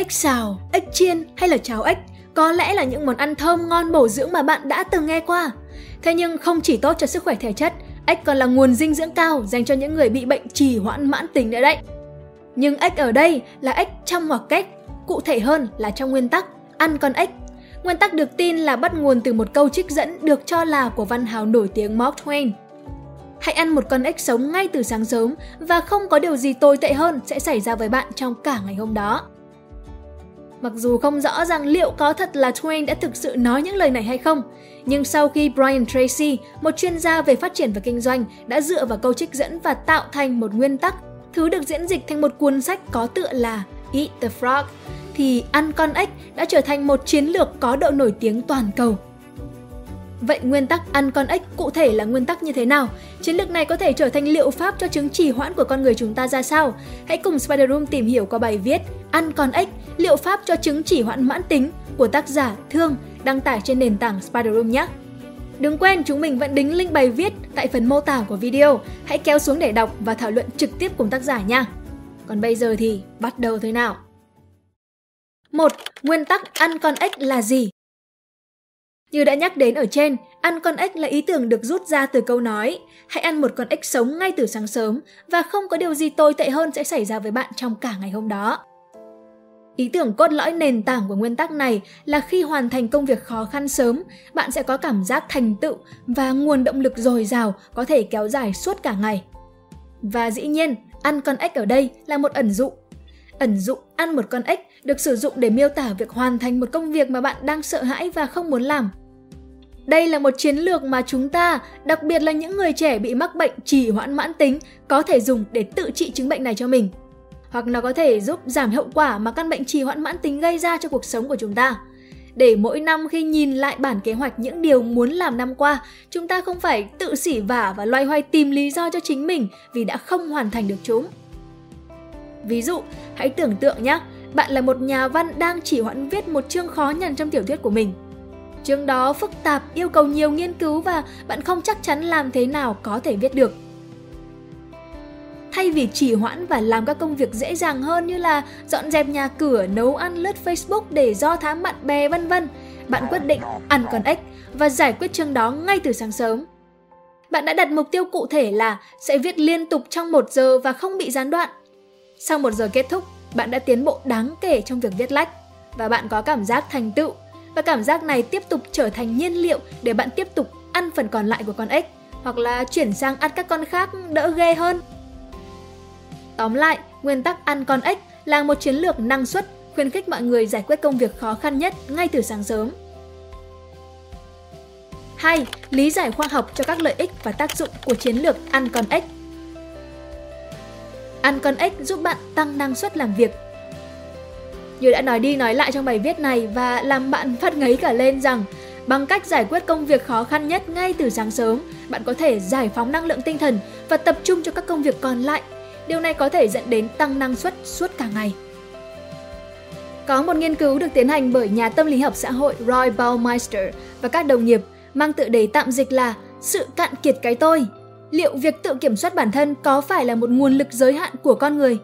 ếch xào, ếch chiên hay là cháo ếch có lẽ là những món ăn thơm ngon bổ dưỡng mà bạn đã từng nghe qua. Thế nhưng không chỉ tốt cho sức khỏe thể chất, ếch còn là nguồn dinh dưỡng cao dành cho những người bị bệnh trì hoãn mãn tính nữa đấy. Nhưng ếch ở đây là ếch trong hoặc cách. cụ thể hơn là trong nguyên tắc ăn con ếch. Nguyên tắc được tin là bắt nguồn từ một câu trích dẫn được cho là của văn hào nổi tiếng Mark Twain. Hãy ăn một con ếch sống ngay từ sáng sớm và không có điều gì tồi tệ hơn sẽ xảy ra với bạn trong cả ngày hôm đó. Mặc dù không rõ rằng liệu có thật là Twain đã thực sự nói những lời này hay không, nhưng sau khi Brian Tracy, một chuyên gia về phát triển và kinh doanh, đã dựa vào câu trích dẫn và tạo thành một nguyên tắc, thứ được diễn dịch thành một cuốn sách có tựa là Eat the Frog, thì ăn con ếch đã trở thành một chiến lược có độ nổi tiếng toàn cầu. Vậy nguyên tắc ăn con ếch cụ thể là nguyên tắc như thế nào? Chiến lược này có thể trở thành liệu pháp cho chứng trì hoãn của con người chúng ta ra sao? Hãy cùng Spider Room tìm hiểu qua bài viết Ăn con ếch, liệu pháp cho chứng chỉ hoãn mãn tính của tác giả Thương đăng tải trên nền tảng Spiderum nhé. Đừng quên chúng mình vẫn đính link bài viết tại phần mô tả của video. Hãy kéo xuống để đọc và thảo luận trực tiếp cùng tác giả nha. Còn bây giờ thì bắt đầu thôi nào. 1. Nguyên tắc ăn con ếch là gì? Như đã nhắc đến ở trên, ăn con ếch là ý tưởng được rút ra từ câu nói Hãy ăn một con ếch sống ngay từ sáng sớm và không có điều gì tồi tệ hơn sẽ xảy ra với bạn trong cả ngày hôm đó. Ý tưởng cốt lõi nền tảng của nguyên tắc này là khi hoàn thành công việc khó khăn sớm, bạn sẽ có cảm giác thành tựu và nguồn động lực dồi dào có thể kéo dài suốt cả ngày. Và dĩ nhiên, ăn con ếch ở đây là một ẩn dụ. Ẩn dụ ăn một con ếch được sử dụng để miêu tả việc hoàn thành một công việc mà bạn đang sợ hãi và không muốn làm. Đây là một chiến lược mà chúng ta, đặc biệt là những người trẻ bị mắc bệnh trì hoãn mãn tính, có thể dùng để tự trị chứng bệnh này cho mình. Hoặc nó có thể giúp giảm hậu quả mà căn bệnh trì hoãn mãn tính gây ra cho cuộc sống của chúng ta. Để mỗi năm khi nhìn lại bản kế hoạch những điều muốn làm năm qua, chúng ta không phải tự xỉ vả và loay hoay tìm lý do cho chính mình vì đã không hoàn thành được chúng. Ví dụ, hãy tưởng tượng nhé, bạn là một nhà văn đang chỉ hoãn viết một chương khó nhằn trong tiểu thuyết của mình. Chương đó phức tạp, yêu cầu nhiều nghiên cứu và bạn không chắc chắn làm thế nào có thể viết được. Thay vì chỉ hoãn và làm các công việc dễ dàng hơn như là dọn dẹp nhà cửa, nấu ăn, lướt Facebook để do thám bạn bè vân vân, bạn quyết định ăn con ếch và giải quyết chương đó ngay từ sáng sớm. Bạn đã đặt mục tiêu cụ thể là sẽ viết liên tục trong một giờ và không bị gián đoạn. Sau một giờ kết thúc, bạn đã tiến bộ đáng kể trong việc viết lách và bạn có cảm giác thành tựu và cảm giác này tiếp tục trở thành nhiên liệu để bạn tiếp tục ăn phần còn lại của con ếch hoặc là chuyển sang ăn các con khác đỡ ghê hơn. Tóm lại, nguyên tắc ăn con ếch là một chiến lược năng suất khuyến khích mọi người giải quyết công việc khó khăn nhất ngay từ sáng sớm. 2. Lý giải khoa học cho các lợi ích và tác dụng của chiến lược ăn con ếch. Ăn con ếch giúp bạn tăng năng suất làm việc. Như đã nói đi nói lại trong bài viết này và làm bạn phát ngấy cả lên rằng bằng cách giải quyết công việc khó khăn nhất ngay từ sáng sớm, bạn có thể giải phóng năng lượng tinh thần và tập trung cho các công việc còn lại. Điều này có thể dẫn đến tăng năng suất suốt cả ngày. Có một nghiên cứu được tiến hành bởi nhà tâm lý học xã hội Roy Baumeister và các đồng nghiệp mang tựa đề tạm dịch là Sự cạn kiệt cái tôi liệu việc tự kiểm soát bản thân có phải là một nguồn lực giới hạn của con người?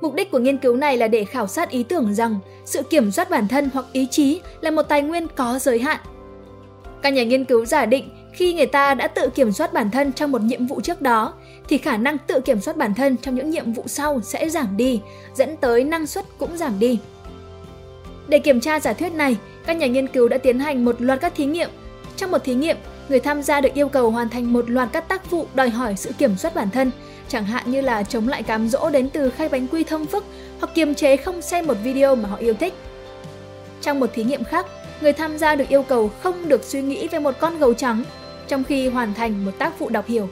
Mục đích của nghiên cứu này là để khảo sát ý tưởng rằng sự kiểm soát bản thân hoặc ý chí là một tài nguyên có giới hạn. Các nhà nghiên cứu giả định khi người ta đã tự kiểm soát bản thân trong một nhiệm vụ trước đó thì khả năng tự kiểm soát bản thân trong những nhiệm vụ sau sẽ giảm đi, dẫn tới năng suất cũng giảm đi. Để kiểm tra giả thuyết này, các nhà nghiên cứu đã tiến hành một loạt các thí nghiệm. Trong một thí nghiệm, người tham gia được yêu cầu hoàn thành một loạt các tác vụ đòi hỏi sự kiểm soát bản thân, chẳng hạn như là chống lại cám dỗ đến từ khay bánh quy thơm phức hoặc kiềm chế không xem một video mà họ yêu thích. Trong một thí nghiệm khác, người tham gia được yêu cầu không được suy nghĩ về một con gấu trắng trong khi hoàn thành một tác vụ đọc hiểu.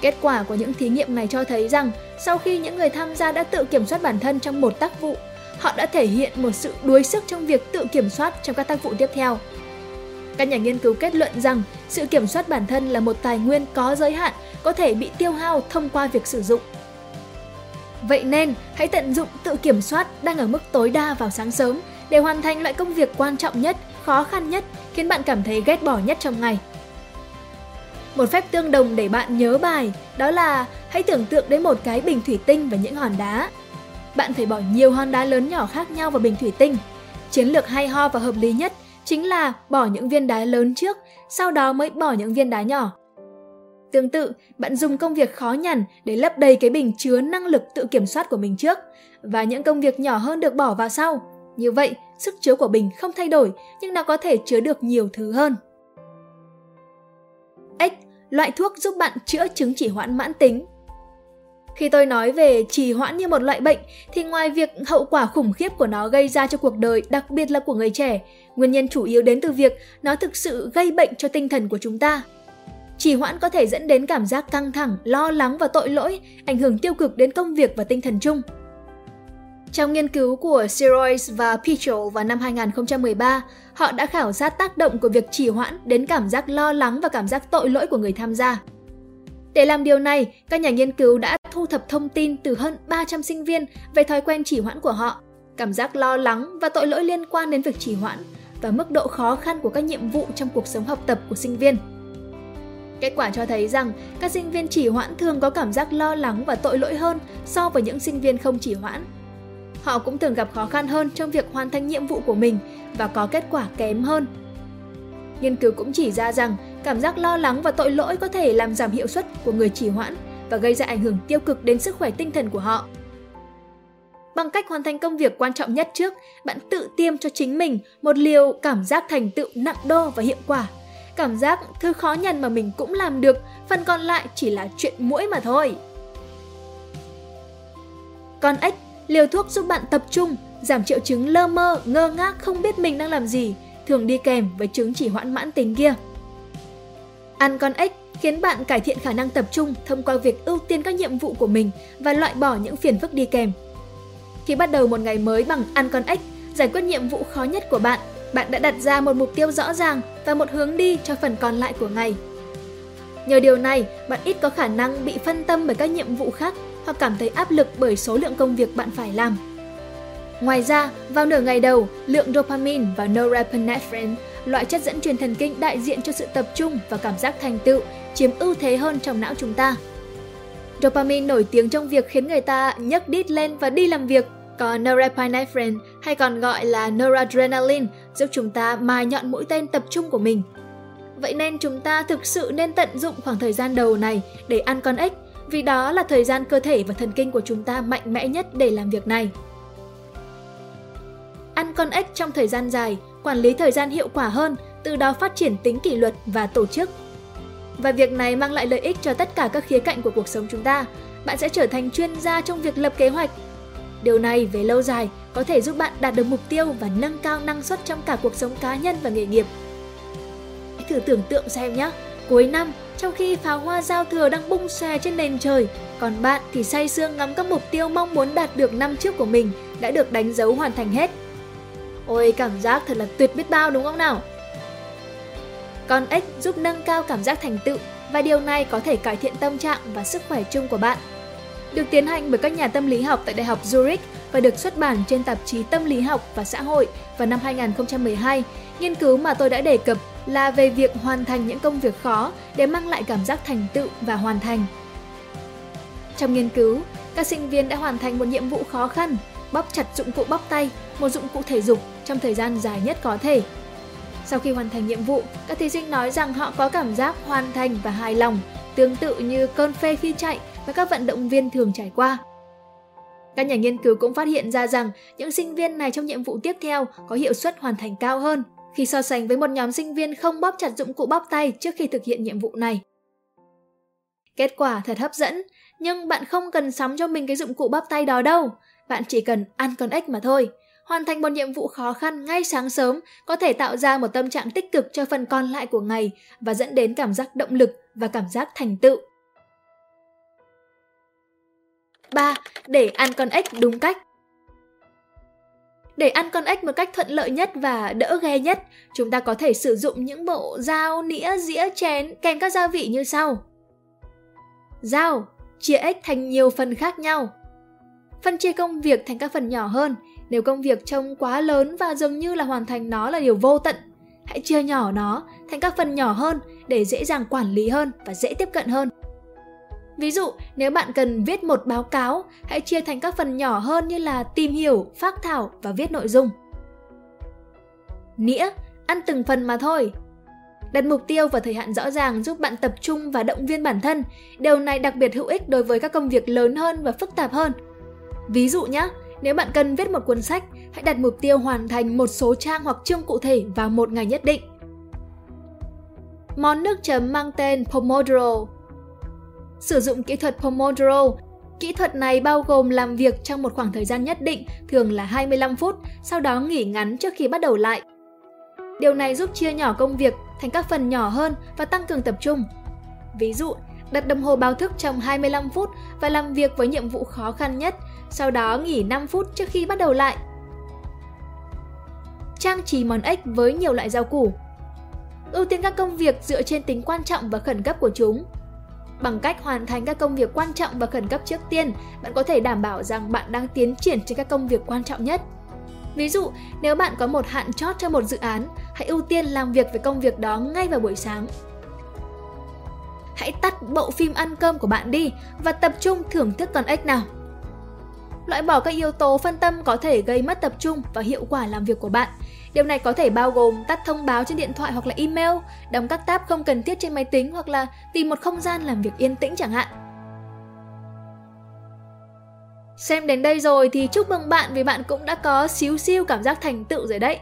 Kết quả của những thí nghiệm này cho thấy rằng sau khi những người tham gia đã tự kiểm soát bản thân trong một tác vụ, họ đã thể hiện một sự đuối sức trong việc tự kiểm soát trong các tác vụ tiếp theo. Các nhà nghiên cứu kết luận rằng sự kiểm soát bản thân là một tài nguyên có giới hạn, có thể bị tiêu hao thông qua việc sử dụng. Vậy nên, hãy tận dụng tự kiểm soát đang ở mức tối đa vào sáng sớm để hoàn thành loại công việc quan trọng nhất, khó khăn nhất, khiến bạn cảm thấy ghét bỏ nhất trong ngày. Một phép tương đồng để bạn nhớ bài đó là hãy tưởng tượng đến một cái bình thủy tinh và những hòn đá. bạn phải bỏ nhiều hòn đá lớn nhỏ khác nhau vào bình thủy tinh. Chiến lược hay ho và hợp lý nhất chính là bỏ những viên đá lớn trước, sau đó mới bỏ những viên đá nhỏ. Tương tự, bạn dùng công việc khó nhằn để lấp đầy cái bình chứa năng lực tự kiểm soát của mình trước và những công việc nhỏ hơn được bỏ vào sau. Như vậy, sức chứa của bình không thay đổi nhưng nó có thể chứa được nhiều thứ hơn. X. Loại thuốc giúp bạn chữa chứng chỉ hoãn mãn tính khi tôi nói về trì hoãn như một loại bệnh thì ngoài việc hậu quả khủng khiếp của nó gây ra cho cuộc đời, đặc biệt là của người trẻ, nguyên nhân chủ yếu đến từ việc nó thực sự gây bệnh cho tinh thần của chúng ta. Trì hoãn có thể dẫn đến cảm giác căng thẳng, lo lắng và tội lỗi, ảnh hưởng tiêu cực đến công việc và tinh thần chung. Trong nghiên cứu của Sirois và Pichel vào năm 2013, họ đã khảo sát tác động của việc trì hoãn đến cảm giác lo lắng và cảm giác tội lỗi của người tham gia. Để làm điều này, các nhà nghiên cứu đã thu thập thông tin từ hơn 300 sinh viên về thói quen trì hoãn của họ, cảm giác lo lắng và tội lỗi liên quan đến việc trì hoãn và mức độ khó khăn của các nhiệm vụ trong cuộc sống học tập của sinh viên. Kết quả cho thấy rằng các sinh viên trì hoãn thường có cảm giác lo lắng và tội lỗi hơn so với những sinh viên không trì hoãn. Họ cũng thường gặp khó khăn hơn trong việc hoàn thành nhiệm vụ của mình và có kết quả kém hơn. Nghiên cứu cũng chỉ ra rằng cảm giác lo lắng và tội lỗi có thể làm giảm hiệu suất của người trì hoãn và gây ra ảnh hưởng tiêu cực đến sức khỏe tinh thần của họ. Bằng cách hoàn thành công việc quan trọng nhất trước, bạn tự tiêm cho chính mình một liều cảm giác thành tựu nặng đô và hiệu quả. Cảm giác thứ khó nhằn mà mình cũng làm được, phần còn lại chỉ là chuyện mũi mà thôi. Con ếch, liều thuốc giúp bạn tập trung, giảm triệu chứng lơ mơ, ngơ ngác không biết mình đang làm gì, thường đi kèm với chứng chỉ hoãn mãn tính kia. Ăn con ếch khiến bạn cải thiện khả năng tập trung thông qua việc ưu tiên các nhiệm vụ của mình và loại bỏ những phiền phức đi kèm. Khi bắt đầu một ngày mới bằng ăn con ếch, giải quyết nhiệm vụ khó nhất của bạn, bạn đã đặt ra một mục tiêu rõ ràng và một hướng đi cho phần còn lại của ngày. Nhờ điều này, bạn ít có khả năng bị phân tâm bởi các nhiệm vụ khác hoặc cảm thấy áp lực bởi số lượng công việc bạn phải làm. Ngoài ra, vào nửa ngày đầu, lượng dopamine và norepinephrine, loại chất dẫn truyền thần kinh đại diện cho sự tập trung và cảm giác thành tựu, chiếm ưu thế hơn trong não chúng ta. Dopamine nổi tiếng trong việc khiến người ta nhấc đít lên và đi làm việc, còn norepinephrine hay còn gọi là noradrenaline giúp chúng ta mài nhọn mũi tên tập trung của mình. Vậy nên chúng ta thực sự nên tận dụng khoảng thời gian đầu này để ăn con ếch, vì đó là thời gian cơ thể và thần kinh của chúng ta mạnh mẽ nhất để làm việc này. Ăn con ếch trong thời gian dài, quản lý thời gian hiệu quả hơn, từ đó phát triển tính kỷ luật và tổ chức. Và việc này mang lại lợi ích cho tất cả các khía cạnh của cuộc sống chúng ta. Bạn sẽ trở thành chuyên gia trong việc lập kế hoạch. Điều này về lâu dài có thể giúp bạn đạt được mục tiêu và nâng cao năng suất trong cả cuộc sống cá nhân và nghề nghiệp. Hãy thử tưởng tượng xem nhé, cuối năm, trong khi pháo hoa giao thừa đang bung xòe trên nền trời, còn bạn thì say sương ngắm các mục tiêu mong muốn đạt được năm trước của mình đã được đánh dấu hoàn thành hết. Ôi cảm giác thật là tuyệt biết bao đúng không nào? Con ếch giúp nâng cao cảm giác thành tựu và điều này có thể cải thiện tâm trạng và sức khỏe chung của bạn. Được tiến hành bởi các nhà tâm lý học tại Đại học Zurich và được xuất bản trên tạp chí Tâm lý học và xã hội vào năm 2012, nghiên cứu mà tôi đã đề cập là về việc hoàn thành những công việc khó để mang lại cảm giác thành tựu và hoàn thành. Trong nghiên cứu, các sinh viên đã hoàn thành một nhiệm vụ khó khăn, bóp chặt dụng cụ bóp tay, một dụng cụ thể dục trong thời gian dài nhất có thể. Sau khi hoàn thành nhiệm vụ, các thí sinh nói rằng họ có cảm giác hoàn thành và hài lòng, tương tự như cơn phê khi chạy và các vận động viên thường trải qua. Các nhà nghiên cứu cũng phát hiện ra rằng những sinh viên này trong nhiệm vụ tiếp theo có hiệu suất hoàn thành cao hơn khi so sánh với một nhóm sinh viên không bóp chặt dụng cụ bóp tay trước khi thực hiện nhiệm vụ này. Kết quả thật hấp dẫn, nhưng bạn không cần sắm cho mình cái dụng cụ bóp tay đó đâu. Bạn chỉ cần ăn con ếch mà thôi. Hoàn thành một nhiệm vụ khó khăn ngay sáng sớm có thể tạo ra một tâm trạng tích cực cho phần còn lại của ngày và dẫn đến cảm giác động lực và cảm giác thành tựu. 3. Để ăn con ếch đúng cách để ăn con ếch một cách thuận lợi nhất và đỡ ghê nhất, chúng ta có thể sử dụng những bộ dao, nĩa, dĩa, chén kèm các gia vị như sau. Dao, chia ếch thành nhiều phần khác nhau. Phân chia công việc thành các phần nhỏ hơn, nếu công việc trông quá lớn và dường như là hoàn thành nó là điều vô tận, hãy chia nhỏ nó thành các phần nhỏ hơn để dễ dàng quản lý hơn và dễ tiếp cận hơn. Ví dụ, nếu bạn cần viết một báo cáo, hãy chia thành các phần nhỏ hơn như là tìm hiểu, phác thảo và viết nội dung. Nghĩa, ăn từng phần mà thôi. Đặt mục tiêu và thời hạn rõ ràng giúp bạn tập trung và động viên bản thân. Điều này đặc biệt hữu ích đối với các công việc lớn hơn và phức tạp hơn. Ví dụ nhé, nếu bạn cần viết một cuốn sách, hãy đặt mục tiêu hoàn thành một số trang hoặc chương cụ thể vào một ngày nhất định. Món nước chấm mang tên Pomodoro Sử dụng kỹ thuật Pomodoro, kỹ thuật này bao gồm làm việc trong một khoảng thời gian nhất định, thường là 25 phút, sau đó nghỉ ngắn trước khi bắt đầu lại. Điều này giúp chia nhỏ công việc thành các phần nhỏ hơn và tăng cường tập trung. Ví dụ, đặt đồng hồ báo thức trong 25 phút và làm việc với nhiệm vụ khó khăn nhất, sau đó nghỉ 5 phút trước khi bắt đầu lại. Trang trí món ếch với nhiều loại rau củ Ưu tiên các công việc dựa trên tính quan trọng và khẩn cấp của chúng. Bằng cách hoàn thành các công việc quan trọng và khẩn cấp trước tiên, bạn có thể đảm bảo rằng bạn đang tiến triển trên các công việc quan trọng nhất. Ví dụ, nếu bạn có một hạn chót cho một dự án, hãy ưu tiên làm việc về công việc đó ngay vào buổi sáng. Hãy tắt bộ phim ăn cơm của bạn đi và tập trung thưởng thức con ếch nào. Loại bỏ các yếu tố phân tâm có thể gây mất tập trung và hiệu quả làm việc của bạn. Điều này có thể bao gồm tắt thông báo trên điện thoại hoặc là email, đóng các tab không cần thiết trên máy tính hoặc là tìm một không gian làm việc yên tĩnh chẳng hạn. Xem đến đây rồi thì chúc mừng bạn vì bạn cũng đã có xíu xiu cảm giác thành tựu rồi đấy.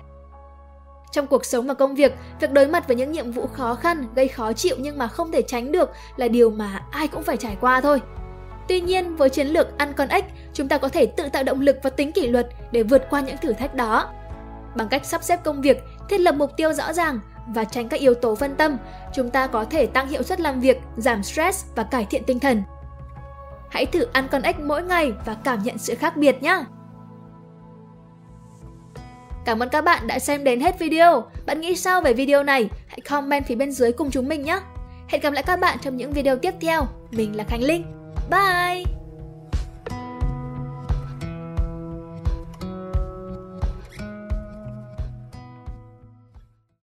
Trong cuộc sống và công việc, việc đối mặt với những nhiệm vụ khó khăn, gây khó chịu nhưng mà không thể tránh được là điều mà ai cũng phải trải qua thôi. Tuy nhiên, với chiến lược ăn con ếch, chúng ta có thể tự tạo động lực và tính kỷ luật để vượt qua những thử thách đó. Bằng cách sắp xếp công việc, thiết lập mục tiêu rõ ràng và tránh các yếu tố phân tâm, chúng ta có thể tăng hiệu suất làm việc, giảm stress và cải thiện tinh thần. Hãy thử ăn con ếch mỗi ngày và cảm nhận sự khác biệt nhé! Cảm ơn các bạn đã xem đến hết video. Bạn nghĩ sao về video này? Hãy comment phía bên dưới cùng chúng mình nhé! Hẹn gặp lại các bạn trong những video tiếp theo. Mình là Khánh Linh. Bye!